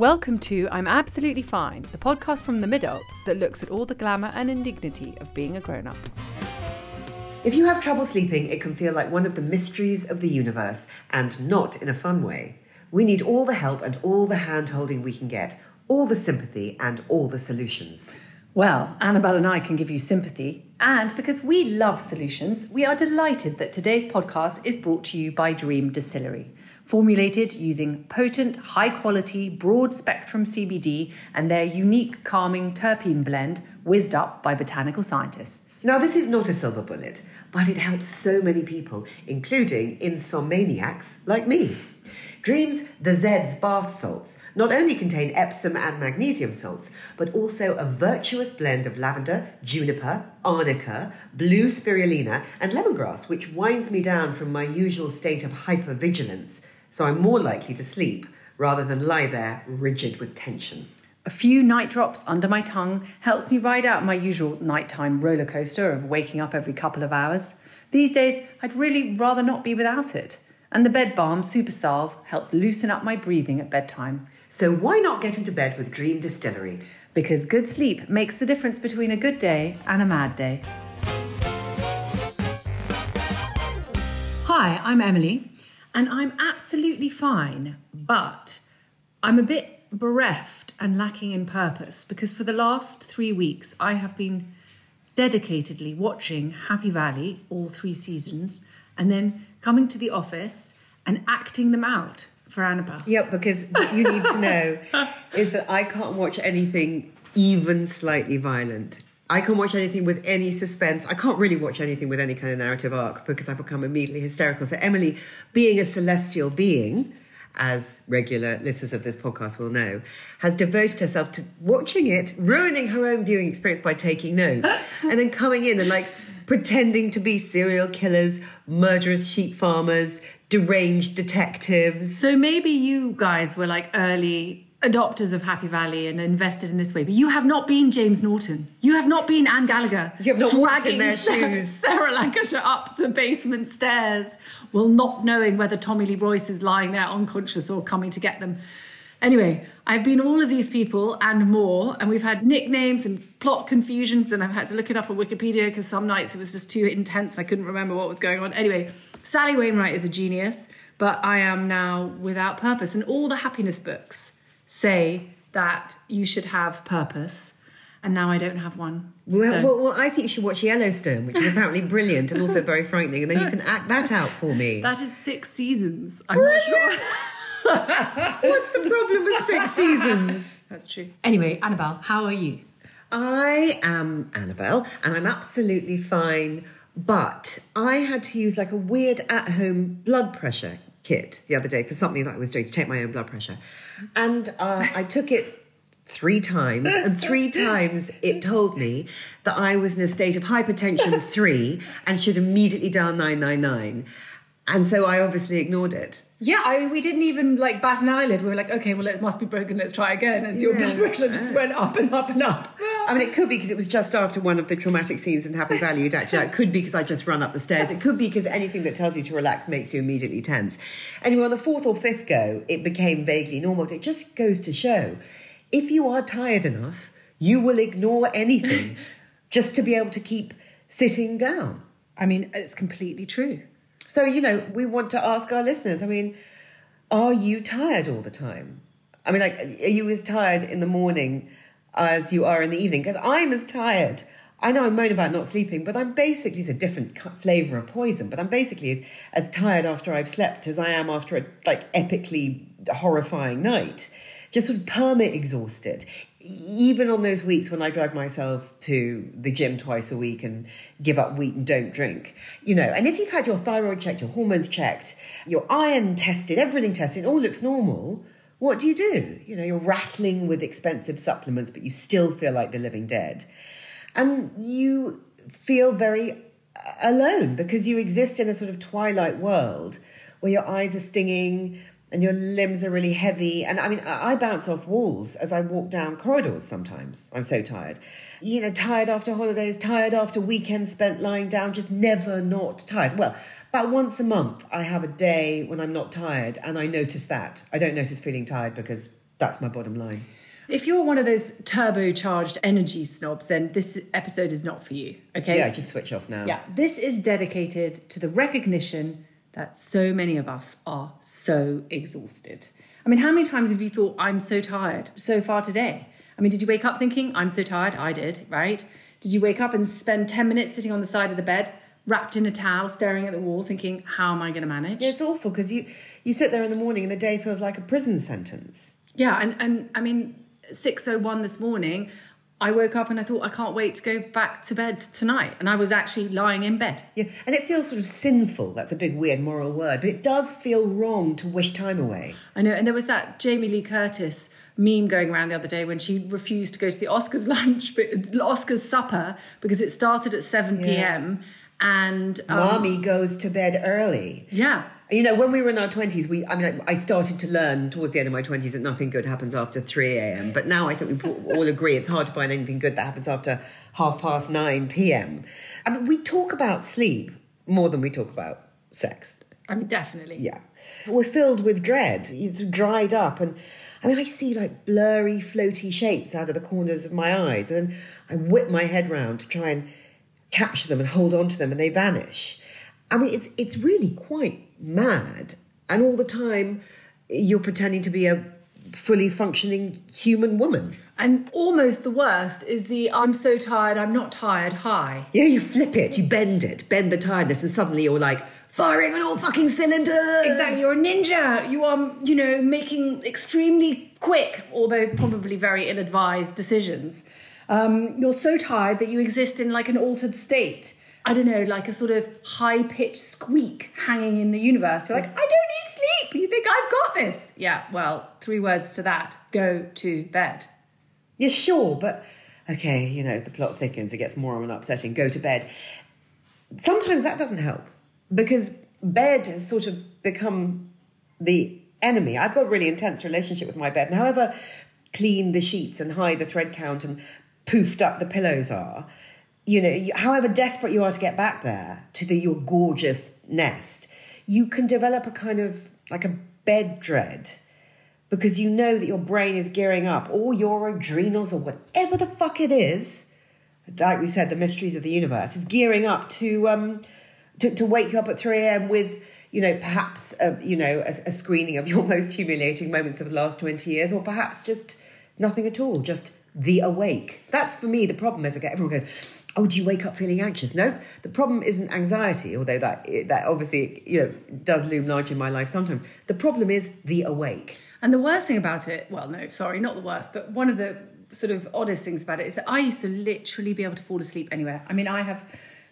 Welcome to I'm Absolutely Fine, the podcast from the Midult that looks at all the glamour and indignity of being a grown-up. If you have trouble sleeping, it can feel like one of the mysteries of the universe, and not in a fun way. We need all the help and all the hand holding we can get, all the sympathy and all the solutions. Well, Annabel and I can give you sympathy, and because we love solutions, we are delighted that today's podcast is brought to you by Dreem Distillery. Formulated using potent, high quality, broad spectrum CBD and their unique calming terpene blend, whizzed up by botanical scientists. Now, this is not a silver bullet, but it helps so many people, including insomniacs like me. Dreams the Zeds bath salts not only contain Epsom and magnesium salts, but also a virtuous blend of lavender, juniper, arnica, blue spirulina, and lemongrass, which winds me down from my usual state of hypervigilance, so I'm more likely to sleep rather than lie there rigid with tension. A few night drops under my tongue helps me ride out my usual nighttime roller coaster of waking up every couple of hours. These days, I'd really rather not be without it and the bed balm super salve helps loosen up my breathing at bedtime. So why not get into bed with Dreem Distillery? Because good sleep makes the difference between a good day and a mad day. Hi, I'm Emilie, and I'm absolutely fine, but I'm a bit bereft and lacking in purpose because for the last three weeks I have been dedicatedly watching Happy Valley, all three seasons, and then coming to the office and acting them out for Annabel. Yep, because what you need to know is that I can't watch anything even slightly violent. I can't watch anything with any suspense. I can't really watch anything with any kind of narrative arc because I become immediately hysterical. So, Emilie, being a celestial being, as regular listeners of this podcast will know, has devoted herself to watching it, ruining her own viewing experience by taking notes, and then coming in and like pretending to be serial killers, murderous sheep farmers, deranged detectives. So maybe you guys were like early adopters of Happy Valley and invested in this way, but you have not been James Norton. You have not been Ann Gallagher. You have not walked in their Sarah, shoes. Sarah Lancashire up the basement stairs while not knowing whether Tommy Lee Royce is lying there unconscious or coming to get them. Anyway, I've been all of these people and more, and we've had nicknames and plot confusions, and I've had to look it up on Wikipedia because some nights it was just too intense. I couldn't remember what was going on. Anyway, Sally Wainwright is a genius, but I am now without purpose. And all the happiness books say that you should have purpose, and now I don't have one. Well, so. well, well, I think you should watch Yellowstone, which is apparently brilliant and also very frightening, and then you can act that out for me. that is six seasons. I'm not sure. What's the problem with six seasons? That's true. Anyway, Annabel, how are you? I am Annabel, and I'm absolutely fine. But I had to use like a weird at-home blood pressure kit the other day for something that I was doing to take my own blood pressure, and uh, I took it three times, and three times it told me that I was in a state of hypertension three and should immediately dial nine nine nine. And so I obviously ignored it. Yeah, I mean, we didn't even like bat an eyelid. We were like, okay, well, it must be broken. Let's try again. And so your blood pressure just went up and up and up. I mean, it could be because it was just after one of the traumatic scenes in Happy Valley. You'd actually, it could be because I just run up the stairs. It could be because anything that tells you to relax makes you immediately tense. Anyway, on the fourth or fifth go, it became vaguely normal. It just goes to show if you are tired enough, you will ignore anything just to be able to keep sitting down. I mean, it's completely true. So, you know, we want to ask our listeners I mean, are you tired all the time? I mean, like, are you as tired in the morning as you are in the evening? Because I'm as tired. I know I moan about not sleeping, but I'm basically, it's a different flavour of poison, but I'm basically as, as tired after I've slept as I am after a, like, epically horrifying night. Just sort of permit exhausted even on those weeks when I drag myself to the gym twice a week and give up wheat and don't drink, you know, and if you've had your thyroid checked, your hormones checked, your iron tested, everything tested, it all looks normal, what do you do? You know, you're rattling with expensive supplements, but you still feel like the living dead. And you feel very uh, alone because you exist in a sort of twilight world where your eyes are stinging, and your limbs are really heavy. And I mean, I bounce off walls as I walk down corridors sometimes. I'm so tired. You know, tired after holidays, tired after weekends spent lying down, just never not tired. Well, about once a month, I have a day when I'm not tired, and I notice that. I don't notice feeling tired because That's my bottom line. If you're one of those turbocharged energy snobs, then this episode is not for you. Okay. Yeah, just switch off now. Yeah, this is dedicated to the recognition that so many of us are so exhausted. I mean, how many times have you thought, I'm so tired so far today? I mean, did you wake up thinking, I'm so tired? I did, right? Did you wake up and spend 10 minutes sitting on the side of the bed, wrapped in a towel, staring at the wall, thinking, how am I going to manage? Yeah, it's awful because you, you sit there in the morning and the day feels like a prison sentence. Yeah, and, and I mean, 6.01 this morning, I woke up and I thought, I can't wait to go back to bed tonight. And I was actually lying in bed. Yeah, and it feels sort of sinful. That's a big, weird moral word, but it does feel wrong to wish time away. I know. And there was that Jamie Lee Curtis meme going around the other day when she refused to go to the Oscars lunch, but Oscars supper because it started at 7 p.m. And um, Mommy goes to bed early. yeah, You know, when we were in our 20s, we, I mean, I I started to learn towards the end of my 20s that nothing good happens after 3 a.m. But now I think we all agree it's hard to find anything good that happens after half past 9 p.m. I mean, we talk about sleep more than we talk about sex. I mean, definitely. Yeah. We're filled with dread. It's dried up. And I mean, I see like blurry, floaty shapes out of the corners of my eyes. And then I whip my head round to try and capture them and hold on to them, and they vanish. I mean, it's, it's really quite mad. And all the time, you're pretending to be a fully functioning human woman. And almost the worst is the I'm so tired, I'm not tired, hi. Yeah, you flip it, you bend it, bend the tiredness, and suddenly you're like firing on all fucking cylinders. Exactly, you're a ninja. You are, you know, making extremely quick, although probably very ill advised decisions. Um, you're so tired that you exist in like an altered state. I don't know, like a sort of high pitched squeak hanging in the universe. You're like, I don't need sleep. You think I've got this? Yeah, well, three words to that go to bed. Yeah, sure, but okay, you know, the plot thickens, it gets more and more upsetting. Go to bed. Sometimes that doesn't help because bed has sort of become the enemy. I've got a really intense relationship with my bed, and however clean the sheets and high the thread count and poofed up the pillows are, you know, however desperate you are to get back there to the, your gorgeous nest, you can develop a kind of like a bed dread because you know that your brain is gearing up, or your adrenals, or whatever the fuck it is. Like we said, the mysteries of the universe is gearing up to um, to, to wake you up at three a.m. with you know perhaps a, you know a, a screening of your most humiliating moments of the last twenty years, or perhaps just nothing at all, just the awake. That's for me the problem. As I get everyone goes. Oh, do you wake up feeling anxious? No, the problem isn't anxiety, although that that obviously you know does loom large in my life sometimes. The problem is the awake. And the worst thing about it, well, no, sorry, not the worst, but one of the sort of oddest things about it is that I used to literally be able to fall asleep anywhere. I mean, I have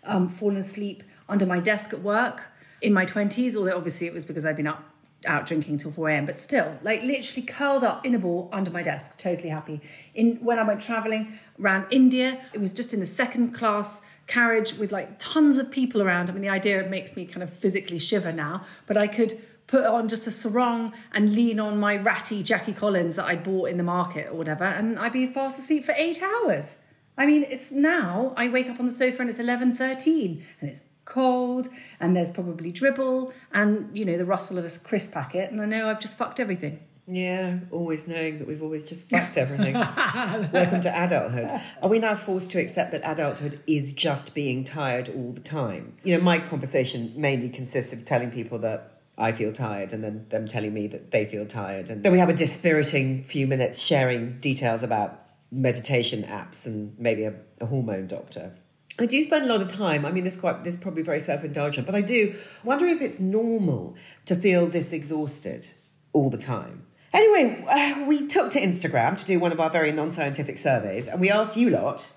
um, fallen asleep under my desk at work in my 20s, although obviously it was because I'd been up out drinking till 4 a.m. But still, like literally curled up in a ball under my desk, totally happy. In when I went traveling around India, it was just in the second class carriage with like tons of people around. I mean, the idea makes me kind of physically shiver now, but I could put on just a sarong and lean on my ratty Jackie Collins that I'd bought in the market or whatever, and I'd be fast asleep for eight hours. I mean, it's now I wake up on the sofa and it's eleven thirteen, and it's cold, and there's probably dribble, and you know the rustle of a crisp packet, and I know I've just fucked everything. Yeah, always knowing that we've always just fucked everything. Welcome to adulthood. Are we now forced to accept that adulthood is just being tired all the time? You know, my conversation mainly consists of telling people that I feel tired and then them telling me that they feel tired. And then we have a dispiriting few minutes sharing details about meditation apps and maybe a, a hormone doctor. I do spend a lot of time. I mean, this quite this is probably very self indulgent, but I do wonder if it's normal to feel this exhausted all the time. Anyway, uh, we took to Instagram to do one of our very non scientific surveys, and we asked you lot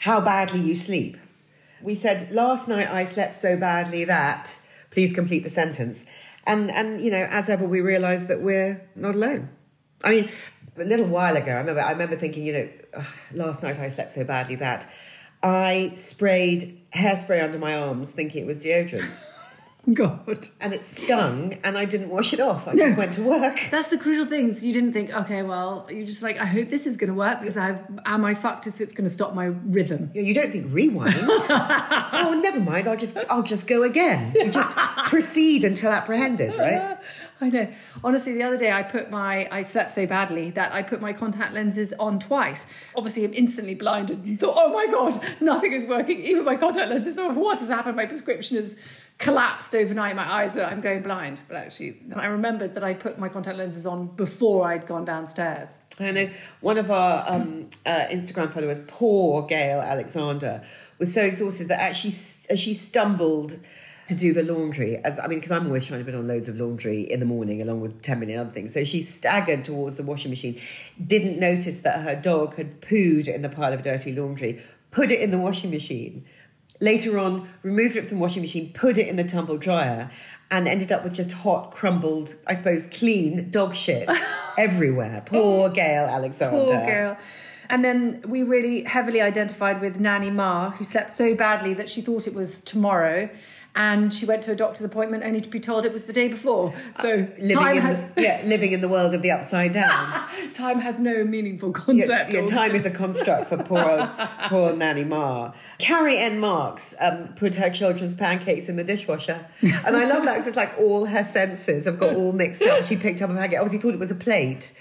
how badly you sleep. We said last night I slept so badly that. Please complete the sentence. And and you know, as ever, we realised that we're not alone. I mean, a little while ago, I remember I remember thinking, you know, last night I slept so badly that I sprayed hairspray under my arms, thinking it was deodorant. God. and it stung, and I didn't wash it off. I just went to work. That's the crucial things. You didn't think, okay, well, you're just like, I hope this is going to work because I've, am I fucked if it's going to stop my rhythm? You don't think rewind. oh, never mind. I'll just I'll just go again. You just proceed until apprehended, right? I know. Honestly, the other day I put my, I slept so badly that I put my contact lenses on twice. Obviously, I'm instantly blinded and thought, oh my God, nothing is working. Even my contact lenses, oh, what has happened? My prescription has collapsed overnight. My eyes are, I'm going blind. But actually, I remembered that I put my contact lenses on before I'd gone downstairs. I know one of our um, uh, Instagram followers, poor Gail Alexander, was so exhausted that actually as she stumbled to do the laundry, as I mean, because I'm always trying to put on loads of laundry in the morning along with 10 million other things. So she staggered towards the washing machine, didn't notice that her dog had pooed in the pile of dirty laundry, put it in the washing machine. Later on, removed it from the washing machine, put it in the tumble dryer, and ended up with just hot, crumbled, I suppose, clean dog shit everywhere. Poor Gail Alexander. Poor girl. And then we really heavily identified with Nanny Ma, who slept so badly that she thought it was tomorrow. And she went to a doctor's appointment only to be told it was the day before. So Living time in, has the, yeah, living in the world of the upside down. time has no meaningful concept. yeah, or- time is a construct for poor old, poor Nanny Ma. Carrie N. Marks um, put her children's pancakes in the dishwasher. And I love that because it's like all her senses have got all mixed up. She picked up a pancake, obviously thought it was a plate,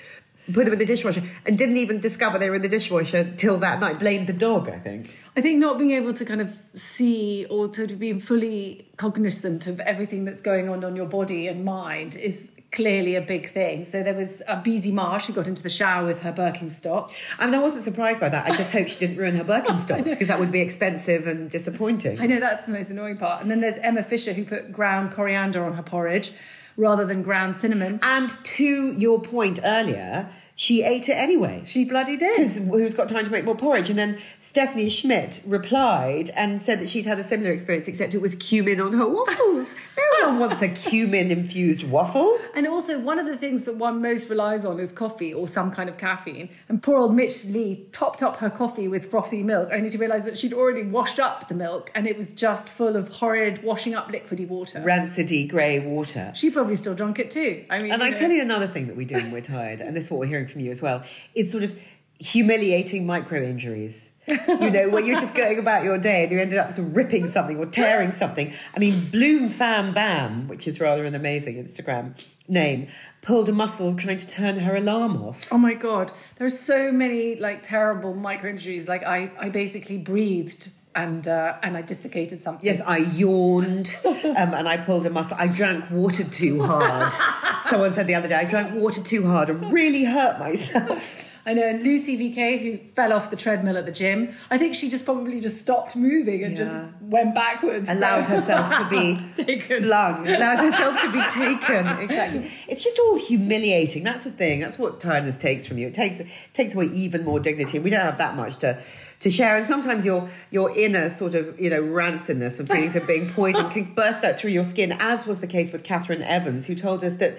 put them in the dishwasher, and didn't even discover they were in the dishwasher till that night. Blamed the dog, I think. I think not being able to kind of see or to be fully cognizant of everything that's going on on your body and mind is clearly a big thing. So there was a Beezy Marsh who got into the shower with her Birkenstock. I mean, I wasn't surprised by that. I just hope she didn't ruin her Birkenstocks because that would be expensive and disappointing. I know that's the most annoying part. And then there's Emma Fisher who put ground coriander on her porridge rather than ground cinnamon. And to your point earlier, she ate it anyway. She bloody did. Because who's got time to make more porridge? And then Stephanie Schmidt replied and said that she'd had a similar experience, except it was cumin on her waffles. no one wants a cumin infused waffle. And also, one of the things that one most relies on is coffee or some kind of caffeine. And poor old Mitch Lee topped up her coffee with frothy milk, only to realise that she'd already washed up the milk and it was just full of horrid, washing up liquidy water. Rancidy grey water. She probably still drunk it too. I mean, And I know. tell you another thing that we do when we're tired, and this is what we're hearing from you as well, is sort of humiliating micro injuries. you know, when you're just going about your day and you ended up sort of ripping something or tearing something. I mean, Bloom Fam Bam, which is rather an amazing Instagram name, pulled a muscle trying to turn her alarm off. Oh my god, there are so many like terrible micro injuries. Like I, I basically breathed and uh, and I dislocated something. Yes, I yawned um, and I pulled a muscle. I drank water too hard. Someone said the other day, I drank water too hard and really hurt myself. I know. And Lucy VK, who fell off the treadmill at the gym, I think she just probably just stopped moving and just went backwards. allowed herself to be Taken. flung, allowed herself to be taken. Exactly. It's just all humiliating. That's the thing. That's what tiredness takes from you. It takes takes away even more dignity. And we don't have that much to to share. And sometimes your your inner sort of you know rancidness and feelings of being poisoned can burst out through your skin, as was the case with Catherine Evans, who told us that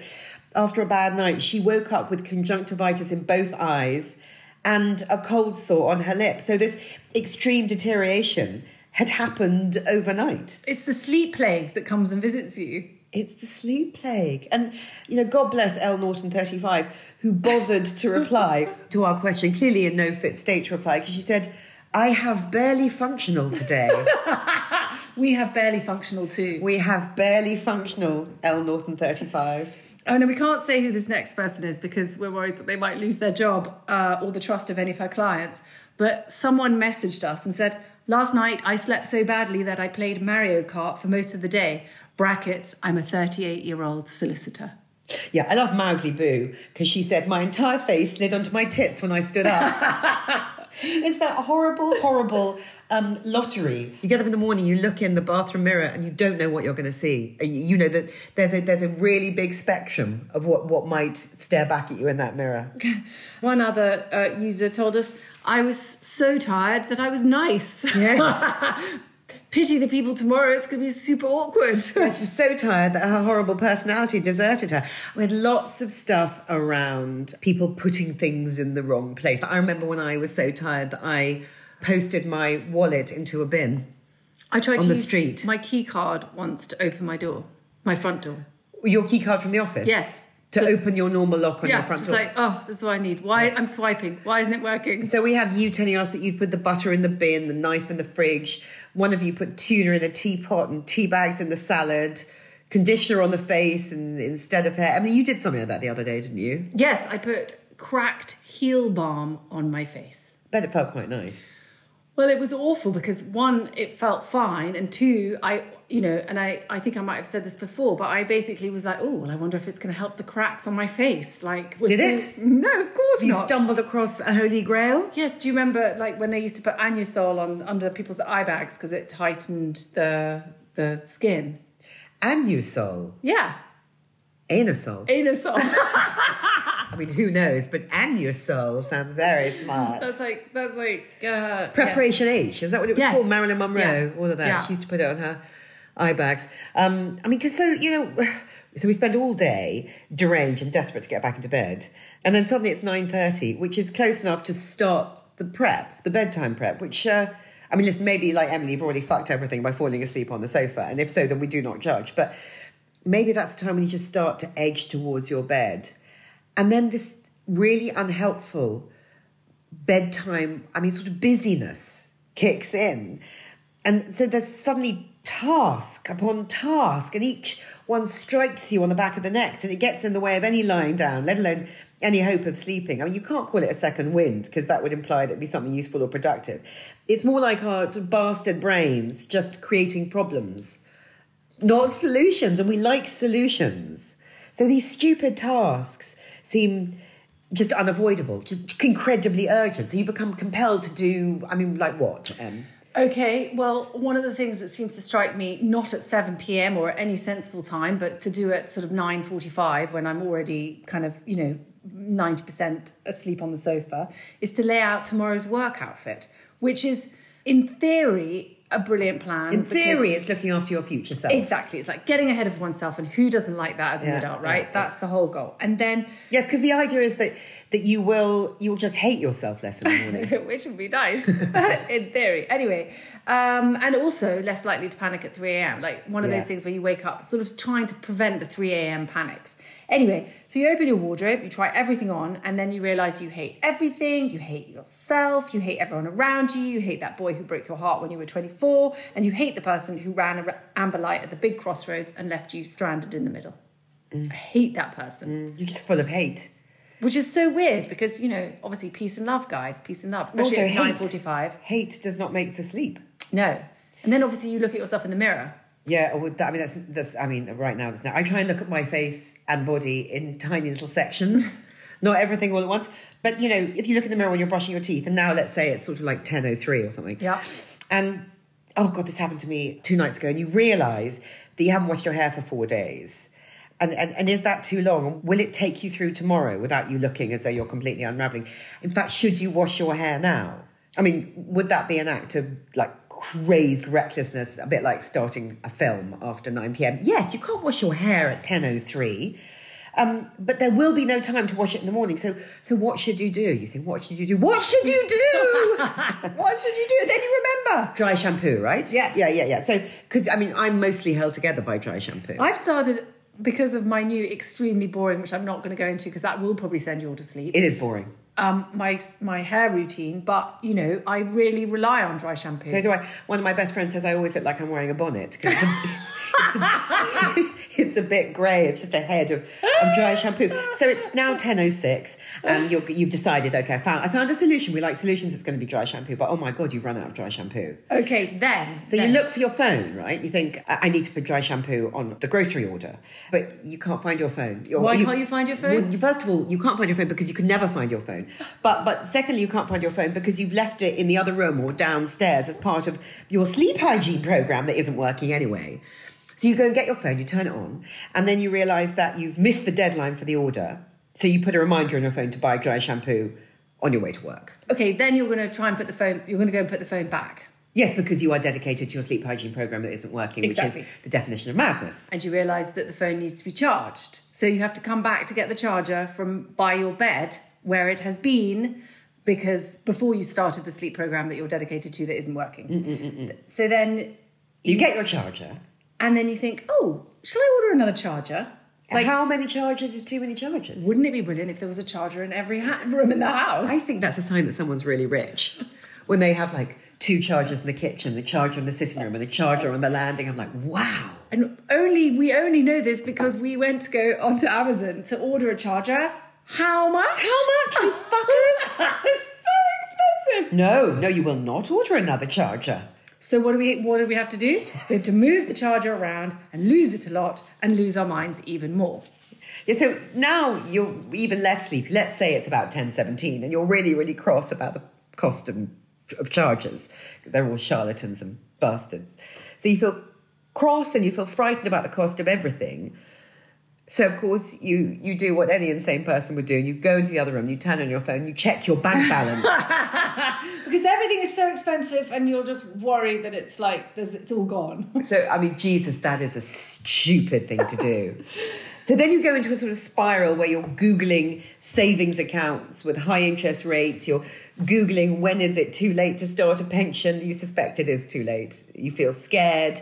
after a bad night, she woke up with conjunctivitis in both eyes and a cold sore on her lip. So this extreme deterioration had happened overnight. It's the sleep plague that comes and visits you. It's the sleep plague. And, you know, God bless L. Norton 35, who bothered to reply to our question, clearly in no fit state to reply, because she said, I have barely functional today. We have barely functional too. we have barely functional L. Norton 35. Oh no, we can't say who this next person is because we're worried that they might lose their job uh, or the trust of any of her clients. But someone messaged us and said, Last night I slept so badly that I played Mario Kart for most of the day. Brackets, I'm a 38 year old solicitor. Yeah, I love Mowgli Boo because she said my entire face slid onto my tits when I stood up. it's that horrible, horrible um, lottery. You get up in the morning, you look in the bathroom mirror, and you don't know what you're going to see. Uh, You you know that there's a there's a really big spectrum of what what might stare back at you in that mirror. One other uh, user told us, I was so tired that I was nice. Yes. Pity the people tomorrow, it's going to be super awkward. she was so tired that her horrible personality deserted her. We had lots of stuff around people putting things in the wrong place. I remember when I was so tired that I posted my wallet into a bin. I tried on to the use street. my key card once to open my door, my front door. Your key card from the office? Yes. To Just- open your normal lock on yeah, your front just door. like, oh, this is what I need. Why I'm swiping? Why isn't it working? So we had you telling us that you'd put the butter in the bin, the knife in the fridge. One of you put tuna in a teapot and tea bags in the salad, conditioner on the face and instead of hair. I mean, you did something like that the other day, didn't you? Yes, I put cracked heel balm on my face. Bet it felt quite nice. Well, it was awful because one, it felt fine, and two, I, you know, and I, I think I might have said this before, but I basically was like, oh, well, I wonder if it's going to help the cracks on my face. Like, Did so- it? No, of course You not. You stumbled across a holy grail? Yes, do you remember like when they used to put Anusol on under people's eye bags because it tightened the the skin? Anusol. Yeah, Anusol. Anusol. I mean, who knows? But and your soul sounds very smart. that's like that's like uh, Preparation H, is that what it was Yes. called? Marilyn Monroe, Yeah. all of that. Yeah. She used to put it on her eye bags. Um, I mean, because so, you know, so we spend all day deranged and desperate to get back into bed. And then suddenly it's 9.30, which is close enough to start the prep, the bedtime prep, which, uh, I mean, listen, maybe like Emilie, you've already fucked everything by falling asleep on the sofa. And if so, then we do not judge. But maybe that's the time when you just start to edge towards your bed. And then this really unhelpful bedtime, I mean, sort of busyness kicks in. And so there's suddenly task upon task, and each one strikes you on the back of the neck, and it gets in the way of any lying down, let alone any hope of sleeping. I mean, you can't call it a second wind because that would imply that it'd be something useful or productive. It's more like our sort of bastard brains just creating problems, not solutions, and we like solutions. So these stupid tasks seem just unavoidable, just incredibly urgent. So you become compelled to do, I mean, like what? Um, Okay, well, one of the things that seems to strike me, not at 7 p.m. or at any sensible time, but to do at sort of 9.45 when I'm already kind of, you know, 90% asleep on the sofa, is to lay out tomorrow's work outfit, which is, in theory, a brilliant plan. in theory, it's looking after your future self. Exactly. It's like getting ahead of oneself, and who doesn't like that as an Yeah, adult, right? yeah. That's the whole goal. And then, Yes, because the idea is that that you will you'll just hate yourself less in the morning. which would be nice in theory. Anyway, um, and also less likely to panic at 3 a.m. Like one of Yeah. those things where you wake up sort of trying to prevent the 3 a.m. panics. Anyway, so you open your wardrobe, you try everything on, and then you realize you hate everything. You hate yourself. You hate everyone around you. You hate that boy who broke your heart when you were 24, and you hate the person who ran a amber light at the big crossroads and left you stranded in the middle. Mm. I hate that person. Mm. You're just full of hate. Which is so weird because, you know, obviously peace and love, guys, peace and love, especially also, at 9.45. hate does not make for sleep. No. And then obviously you look at yourself in the mirror. Yeah, or with that, I mean that's that's I mean right now that's now I try and look at my face and body in tiny little sections, not everything all at once. But you know, if you look in the mirror when you're brushing your teeth, and now let's say it's sort of like ten oh three or something. Yeah. And oh god, this happened to me two nights ago, and you realise that you haven't washed your hair for four days. And, and, and is that too long? Will it take you through tomorrow without you looking as though you're completely unraveling? In fact, should you wash your hair now? I mean, would that be an act of like crazed recklessness, a bit like starting a film after 9 p.m.? Yes, you can't wash your hair at 10.03. Um, but there will be no time to wash it in the morning. So, so what should you do? You think, what should you do? What should you do? what should you do? Then you remember. dry shampoo, right? Yes. Yeah, yeah, yeah. So, because I mean, I'm mostly held together by dry shampoo. I've started because of my new extremely boring, which I'm not going to go into because that will probably send you all to sleep. it is boring. Um, my my hair routine, but you know, I really rely on dry shampoo. So do I. One of my best friends says I always look like I'm wearing a bonnet it's, a, it's, a, bit grey. It's just a head of, of dry shampoo. So it's now 10.06 and you're, you've decided, okay, I found, I found a solution. We like solutions. It's going to be dry shampoo. But oh my God, you've run out of dry shampoo. Okay, then. So you look for your phone, right? You think, I need to put dry shampoo on the grocery order, but you can't find your phone. Why can't you find your phone? Well, you- first of all, you can't find your phone because you can never find your phone. But but secondly, you can't find your phone because you've left it in the other room or downstairs as part of your sleep hygiene program that isn't working anyway. So you go and get your phone, you turn it on, and then you realise that you've missed the deadline for the order. So you put a reminder on your phone to buy dry shampoo on your way to work. Okay, then you're going to try and put the phone. You're going to go and put the phone back, Yes, because you are dedicated to your sleep hygiene program that isn't working, Exactly. which is the definition of madness. and you realise that the phone needs to be charged. So you have to come back to get the charger from by your bed where it has been because before you started the sleep program that you're dedicated to that isn't working. So then You get your charger. And then you think, oh, shall I order another charger? Like, How many chargers is too many chargers? wouldn't it be brilliant if there was a charger in every ha- room in the house? I think that's a sign that someone's really rich. When they have like two chargers in the kitchen, the charger in the sitting room, and a charger on the landing, I'm like, wow. And only we only know this because we went to go onto Amazon to order a charger. How much? How much, you fuckers? so expensive. no, no, you will not order another charger. So what do we what do we have to do? We have to move the charger around and lose it a lot and lose our minds even more. Yeah, so now you're even less sleepy. Let's say it's about 10, 17, and you're really, really cross about the cost of, of chargers. They're all charlatans and bastards. So you feel cross and you feel frightened about the cost of everything. So of course you you do what any insane person would do. You go into the other room, you turn on your phone, you check your bank balance. Because everything is so expensive and you're just worried that it's like there's it's all gone. so I mean, Jesus, that is a stupid thing to do. So then you go into a sort of spiral where you're Googling savings accounts with high interest rates. You're Googling when is it too late to start a pension? You suspect it is too late. You feel scared.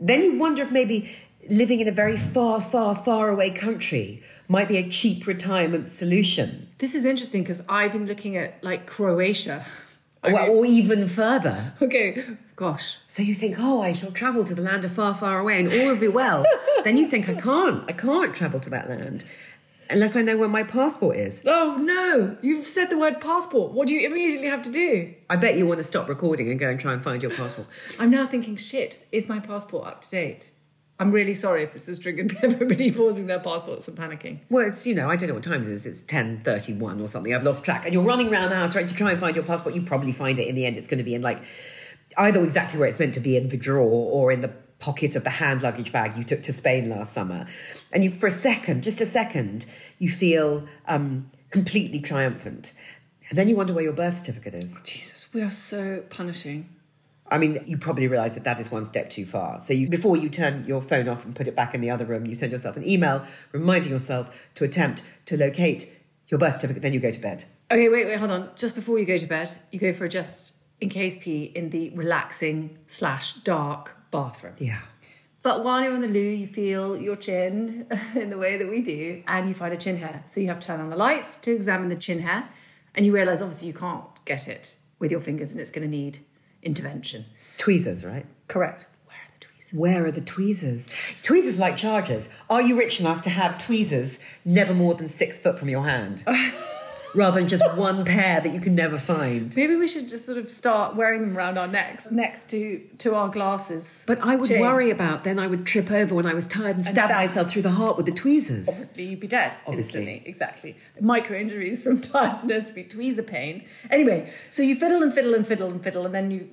Then you wonder if maybe living in a very far, far, far away country might be a cheap retirement solution. This is interesting because I've been looking at like Croatia. Or, or even further. Okay, gosh. So you think, oh, I shall travel to the land of far, far away and all will be well. then you think, I can't, I can't travel to that land unless I know where my passport is. Oh no, you've said the word passport. What do you immediately have to do? I bet you want to stop recording and go and try and find your passport. I'm now thinking, shit, is my passport up to date? I'm really sorry if this is triggered everybody pausing their passports and panicking. Well, it's, you know, I don't know what time it is. It's 10.31 or something. I've lost track. And you're running around the house trying to try and find your passport. You probably find it in the end. It's going to be in like either exactly where it's meant to be in the drawer or in the pocket of the hand luggage bag you took to Spain last summer. And you, for a second, just a second, you feel um, completely triumphant. And then you wonder where your birth certificate is. Jesus, we are so punishing. I mean, you probably realise that that is one step too far. So you, before you turn your phone off and put it back in the other room, you send yourself an email reminding yourself to attempt to locate your birth certificate. Then you go to bed. Okay, wait, wait, hold on. Just before you go to bed, you go for a just in case pee in the relaxing slash dark bathroom. Yeah. But while you're on the loo, you feel your chin in the way that we do, and you find a chin hair. So you have to turn on the lights to examine the chin hair, and you realise obviously you can't get it with your fingers, and it's going to need intervention. Tweezers, right? Correct. Where are the tweezers? Where are the tweezers? Tweezers like chargers. Are you rich enough to have tweezers never more than six foot from your hand? Rather than just one pair that you can never find. Maybe we should just sort of start wearing them around our necks, next to to our glasses. But I would worry about then I would trip over when I was tired and stab stab. myself through the heart with the tweezers. Obviously, you'd be dead Obviously. instantly. Exactly. Micro injuries from tiredness, be tweezer pain. Anyway, so you fiddle and fiddle and fiddle and fiddle, and then you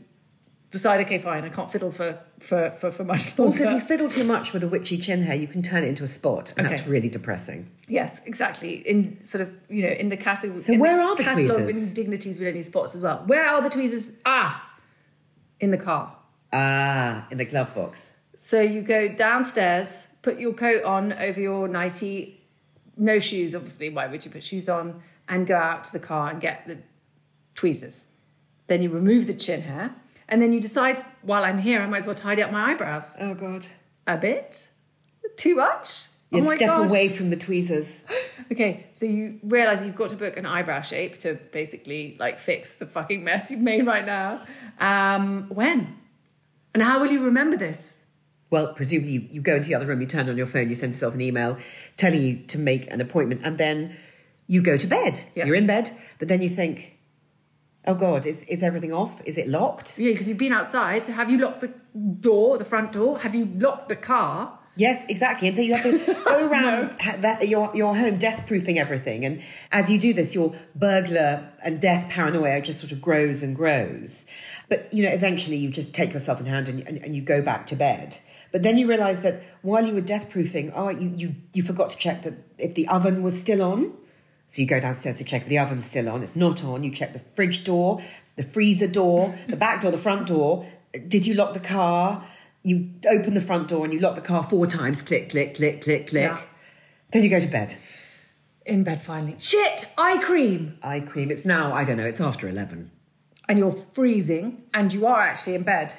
decide, okay, fine, I can't fiddle for for for, for much longer. Also, if you fiddle too much with a witchy chin hair, you can turn it into a spot, and that's really depressing. yes, exactly. In sort of you know in the category. So where are the catalogue of tweezers? indignities? We don't need spots as well. Where are the tweezers? Ah, in the car. Ah, in the glove box. So you go downstairs, put your coat on over your nighty, no shoes, obviously. Why would you put shoes on? And go out to the car and get the tweezers. Then you remove the chin hair, and then you decide, while I'm here, I might as well tidy up my eyebrows Oh God. a bit. Too much. You oh my step God. away from the tweezers. Okay, so you realize you've got to book an eyebrow shape to basically like fix the fucking mess you've made right now. Um, when? And how will you remember this? Well, presumably you, you go into the other room, you turn on your phone, you send yourself an email telling you to make an appointment, and then you go to bed. So you're in bed, but then you think, oh God, is, is everything off? Is it locked? Yeah, because you've been outside. Have you locked the door, the front door? Have you locked the car? Yes, exactly. And so you have to go around ha- that, your, your home death proofing everything. And as you do this, your burglar and death paranoia just sort of grows and grows. But, you know, eventually you just take yourself in hand and, and, and you go back to bed. But then you realize that while you were death proofing, oh, you, you, you forgot to check that if the oven was still on. So you go downstairs to check if the oven's still on. It's not on. You check the fridge door, the freezer door, the back door, the front door. Did you lock the car? You open the front door and you lock the car four times. Click, click, click, click, click. Yeah. Then you go to bed. In bed finally. Shit! Eye cream! Eye cream. It's now, I don't know, it's after 11. And you're freezing and you are actually in bed.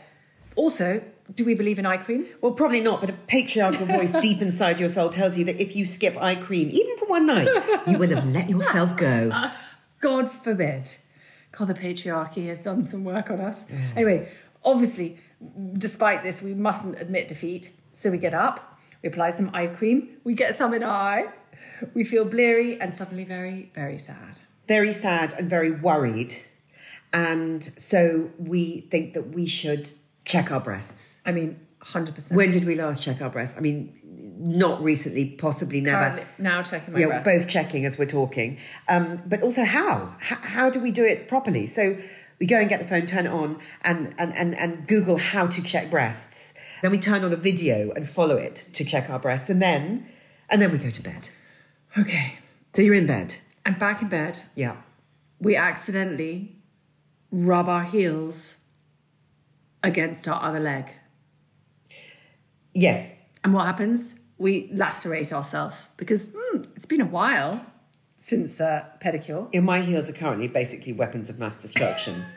Also, do we believe in eye cream? Well, probably not, but a patriarchal voice deep inside your soul tells you that if you skip eye cream, even for one night, you will have let yourself go. God forbid. God, the patriarchy has done some work on us. Mm. Anyway, obviously, despite this, we mustn't admit defeat. So we get up, we apply some eye cream, we get some in our eye, we feel bleary and suddenly very, very sad. Very sad and very worried. And so we think that we should check our breasts. I mean, 100%. When did we last check our breasts? I mean, not recently, possibly never. Currently- now checking my yeah, breasts. both checking as we're talking. Um, but also how? how? How do we do it properly? So we go and get the phone, turn it on, and, and, and, and Google how to check breasts. Then we turn on a video and follow it to check our breasts, and then and then we go to bed. Okay. So you're in bed. And back in bed, Yeah. we accidentally rub our heels against our other leg. Yes. And what happens? We lacerate ourselves because hmm, it's been a while since uh, pedicure. In my heels are currently basically weapons of mass destruction.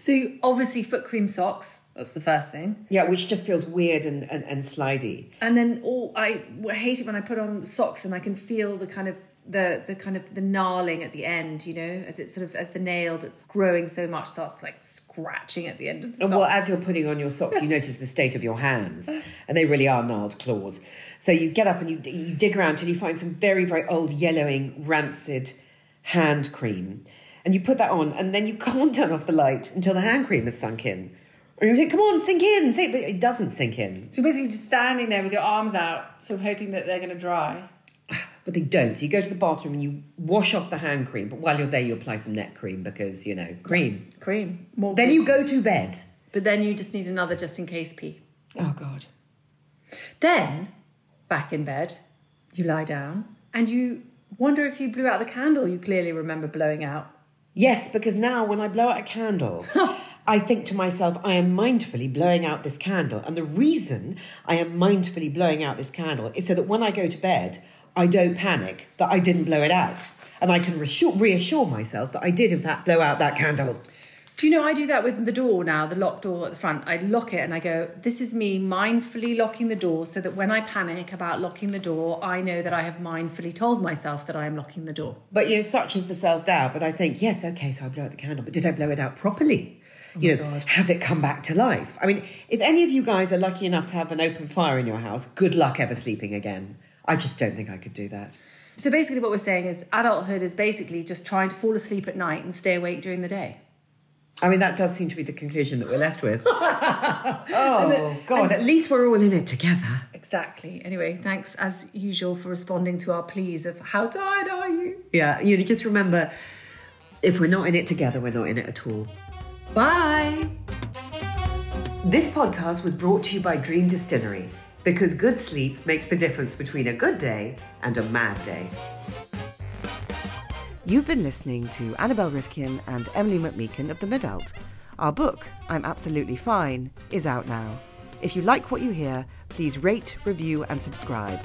So obviously foot cream socks. That's the first thing. yeah, which just feels weird and, and, and slidey. And then all I hate it when I put on socks and I can feel the kind of the the kind of the gnarling at the end, you know, as it's sort of as the nail that's growing so much starts like scratching at the end of the And socks. well, as you're putting on your socks, you notice the state of your hands, and they really are gnarled claws. So you get up and you, you dig around till you find some very, very old, yellowing, rancid hand cream. And you put that on, and then you can't turn off the light until the hand cream has sunk in. And you think, come on, sink in, sink. But it doesn't sink in. so you're basically just standing there with your arms out, sort of hoping that they're going to dry. But they don't. So you go to the bathroom and you wash off the hand cream. But while you're there, you apply some neck cream because, you know, cream. Cream. More Then cream. you go to bed. But then you just need another just in case pee. Oh, God. Then, back in bed, you lie down and you wonder if you blew out the candle you clearly remember blowing out. Yes, because now when I blow out a candle, I think to myself, I am mindfully blowing out this candle. And the reason I am mindfully blowing out this candle is so that when I go to bed, I don't panic that I didn't blow it out. And I can reassure, reassure myself that I did, in fact, blow out that candle. Do you know I do that with the door now, the locked door at the front? I lock it and I go, this is me mindfully locking the door so that when I panic about locking the door, I know that I have mindfully told myself that I am locking the door. But, you know, such is the self doubt. But I think, yes, okay, so I blow out the candle, but did I blow it out properly? Oh you know, God. has it come back to life? I mean, if any of you guys are lucky enough to have an open fire in your house, good luck ever sleeping again. I just don't think I could do that. So basically, what we're saying is adulthood is basically just trying to fall asleep at night and stay awake during the day. I mean, that does seem to be the conclusion that we're left with. oh, God, at least we're all in it together. Exactly. Anyway, thanks as usual for responding to our pleas of how tired are you? Yeah, you know, just remember if we're not in it together, we're not in it at all. Bye. This podcast was brought to you by Dreem Distillery because good sleep makes the difference between a good day and a mad day. You've been listening to Annabel Rivkin and Emilie McMeekan of The Midult. Our book, I'm Absolutely Fine, is out now. If you like what you hear, please rate, review, and subscribe.